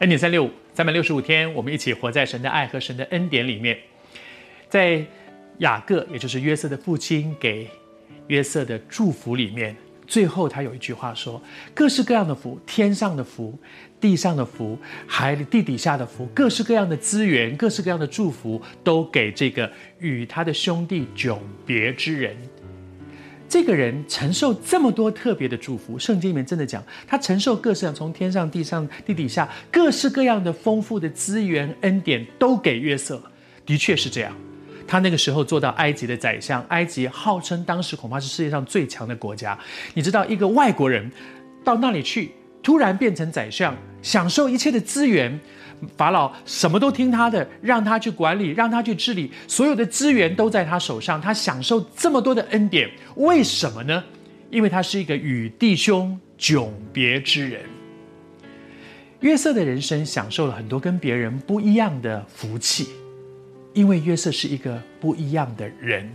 恩典三六五，三百六十五天，我们一起活在神的爱和神的恩典里面。在雅各，也就是约瑟的父亲，给约瑟的祝福里面，最后他有一句话说：“各式各样的福，天上的福，地上的福，海里地底下的福，各式各样的资源，各式各样的祝福，都给这个与他的兄弟迥别之人。”这个人承受这么多特别的祝福，圣经里面真的讲，他承受各式从天上、地上、地底下各式各样的丰富的资源恩典，都给约瑟了。的确是这样，他那个时候做到埃及的宰相，埃及号称当时恐怕是世界上最强的国家。你知道，一个外国人到那里去，突然变成宰相，享受一切的资源。法老什么都听他的，让他去管理，让他去治理，所有的资源都在他手上，他享受这么多的恩典，为什么呢？因为他是一个与弟兄迥别之人。约瑟的人生享受了很多跟别人不一样的福气，因为约瑟是一个不一样的人。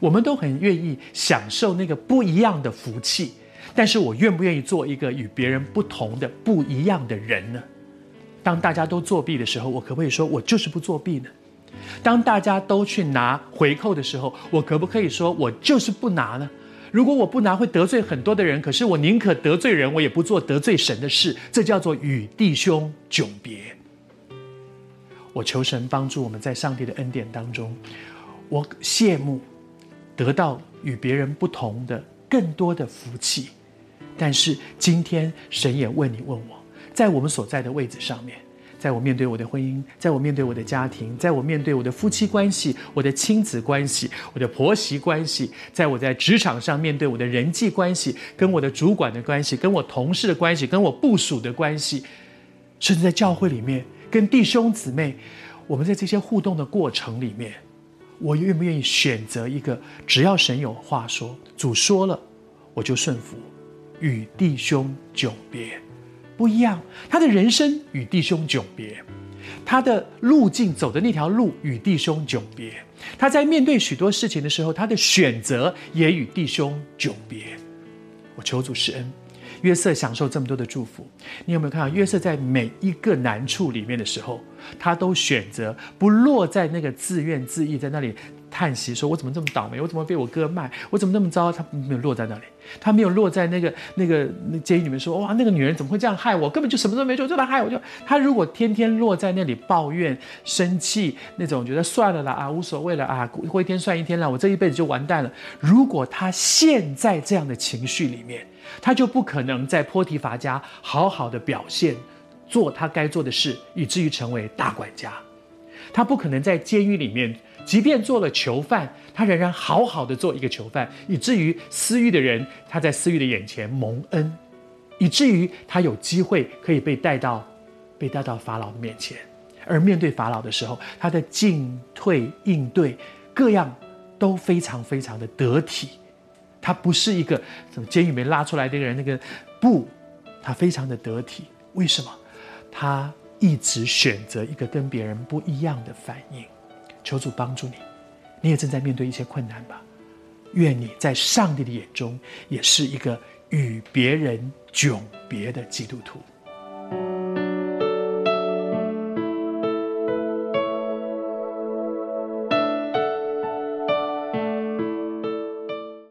我们都很愿意享受那个不一样的福气，但是我愿不愿意做一个与别人不同的不一样的人呢？当大家都作弊的时候，我可不可以说我就是不作弊呢？当大家都去拿回扣的时候，我可不可以说我就是不拿呢？如果我不拿，会得罪很多的人，可是我宁可得罪人，我也不做得罪神的事。这叫做与弟兄迥别。我求神帮助我们在上帝的恩典当中，我羡慕得到与别人不同的更多的福气，但是今天神也问你问我。在我们所在的位置上面，在我面对我的婚姻，在我面对我的家庭，在我面对我的夫妻关系、我的亲子关系、我的婆媳关系，在我在职场上面对我的人际关系、跟我的主管的关系、跟我同事的关系、跟我部属的关系，甚至在教会里面跟弟兄姊妹，我们在这些互动的过程里面，我愿不愿意选择一个只要神有话说，主说了，我就顺服，与弟兄迥别。不一样，他的人生与弟兄迥别，他的路径走的那条路与弟兄迥别，他在面对许多事情的时候，他的选择也与弟兄迥别。我求主施恩，约瑟享受这么多的祝福，你有没有看到约瑟在每一个难处里面的时候，他都选择不落在那个自怨自艾，在那里。叹息说：“我怎么这么倒霉？我怎么被我哥卖？我怎么那么糟？”他没有落在那里，他没有落在那个那个那监狱里面说：“哇，那个女人怎么会这样害我？根本就什么都没做，就来害我。”就他如果天天落在那里抱怨、生气那种，觉得算了啦啊，无所谓了啊，过一天算一天了，我这一辈子就完蛋了。如果他陷在这样的情绪里面，他就不可能在波提法家好好的表现，做他该做的事，以至于成为大管家。他不可能在监狱里面。即便做了囚犯，他仍然好好的做一个囚犯，以至于私欲的人他在私欲的眼前蒙恩，以至于他有机会可以被带到被带到法老的面前，而面对法老的时候，他的进退应对各样都非常非常的得体。他不是一个从监狱里面拉出来的人，那个不，他非常的得体。为什么？他一直选择一个跟别人不一样的反应。求主帮助你，你也正在面对一些困难吧？愿你在上帝的眼中也是一个与别人迥别的基督徒。